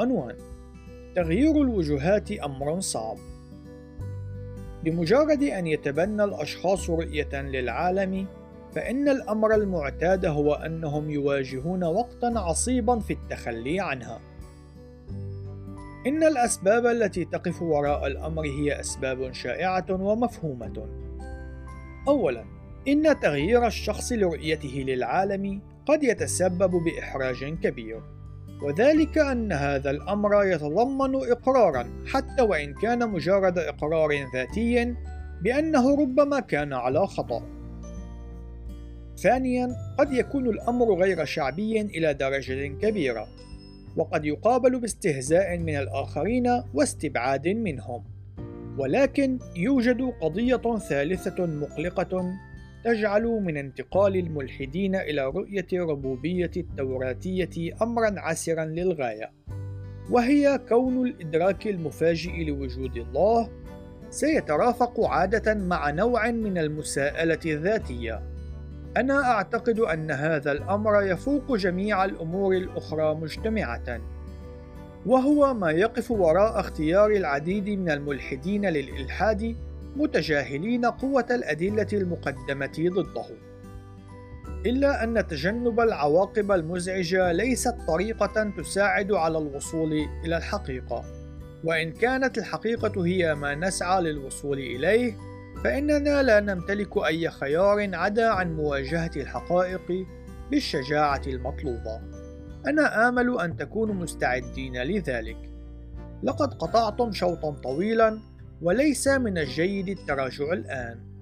عنوان تغيير الوجهات أمر صعب. بمجرد أن يتبنى الأشخاص رؤية للعالم فإن الأمر المعتاد هو أنهم يواجهون وقتا عصيبا في التخلي عنها. إن الأسباب التي تقف وراء الأمر هي أسباب شائعة ومفهومة. أولا إن تغيير الشخص لرؤيته للعالم قد يتسبب بإحراج كبير. وذلك أن هذا الأمر يتضمن إقرارا حتى وإن كان مجرد إقرار ذاتي بأنه ربما كان على خطأ. ثانيا قد يكون الأمر غير شعبي إلى درجة كبيرة وقد يقابل باستهزاء من الآخرين واستبعاد منهم ولكن يوجد قضية ثالثة مقلقة تجعل من انتقال الملحدين إلى رؤية ربوبية التوراتية أمرا عسرا للغاية. وهي كون الإدراك المفاجئ لوجود الله سيترافق عادة مع نوع من المساءلة الذاتية. أنا أعتقد أن هذا الأمر يفوق جميع الأمور الأخرى مجتمعة. وهو ما يقف وراء اختيار العديد من الملحدين للإلحاد متجاهلين قوة الأدلة المقدمة ضده. إلا أن تجنب العواقب المزعجة ليست طريقة تساعد على الوصول إلى الحقيقة، وإن كانت الحقيقة هي ما نسعى للوصول إليه، فإننا لا نمتلك أي خيار عدا عن مواجهة الحقائق بالشجاعة المطلوبة. أنا آمل أن تكونوا مستعدين لذلك. لقد قطعتم شوطا طويلا وليس من الجيد التراجع الآن.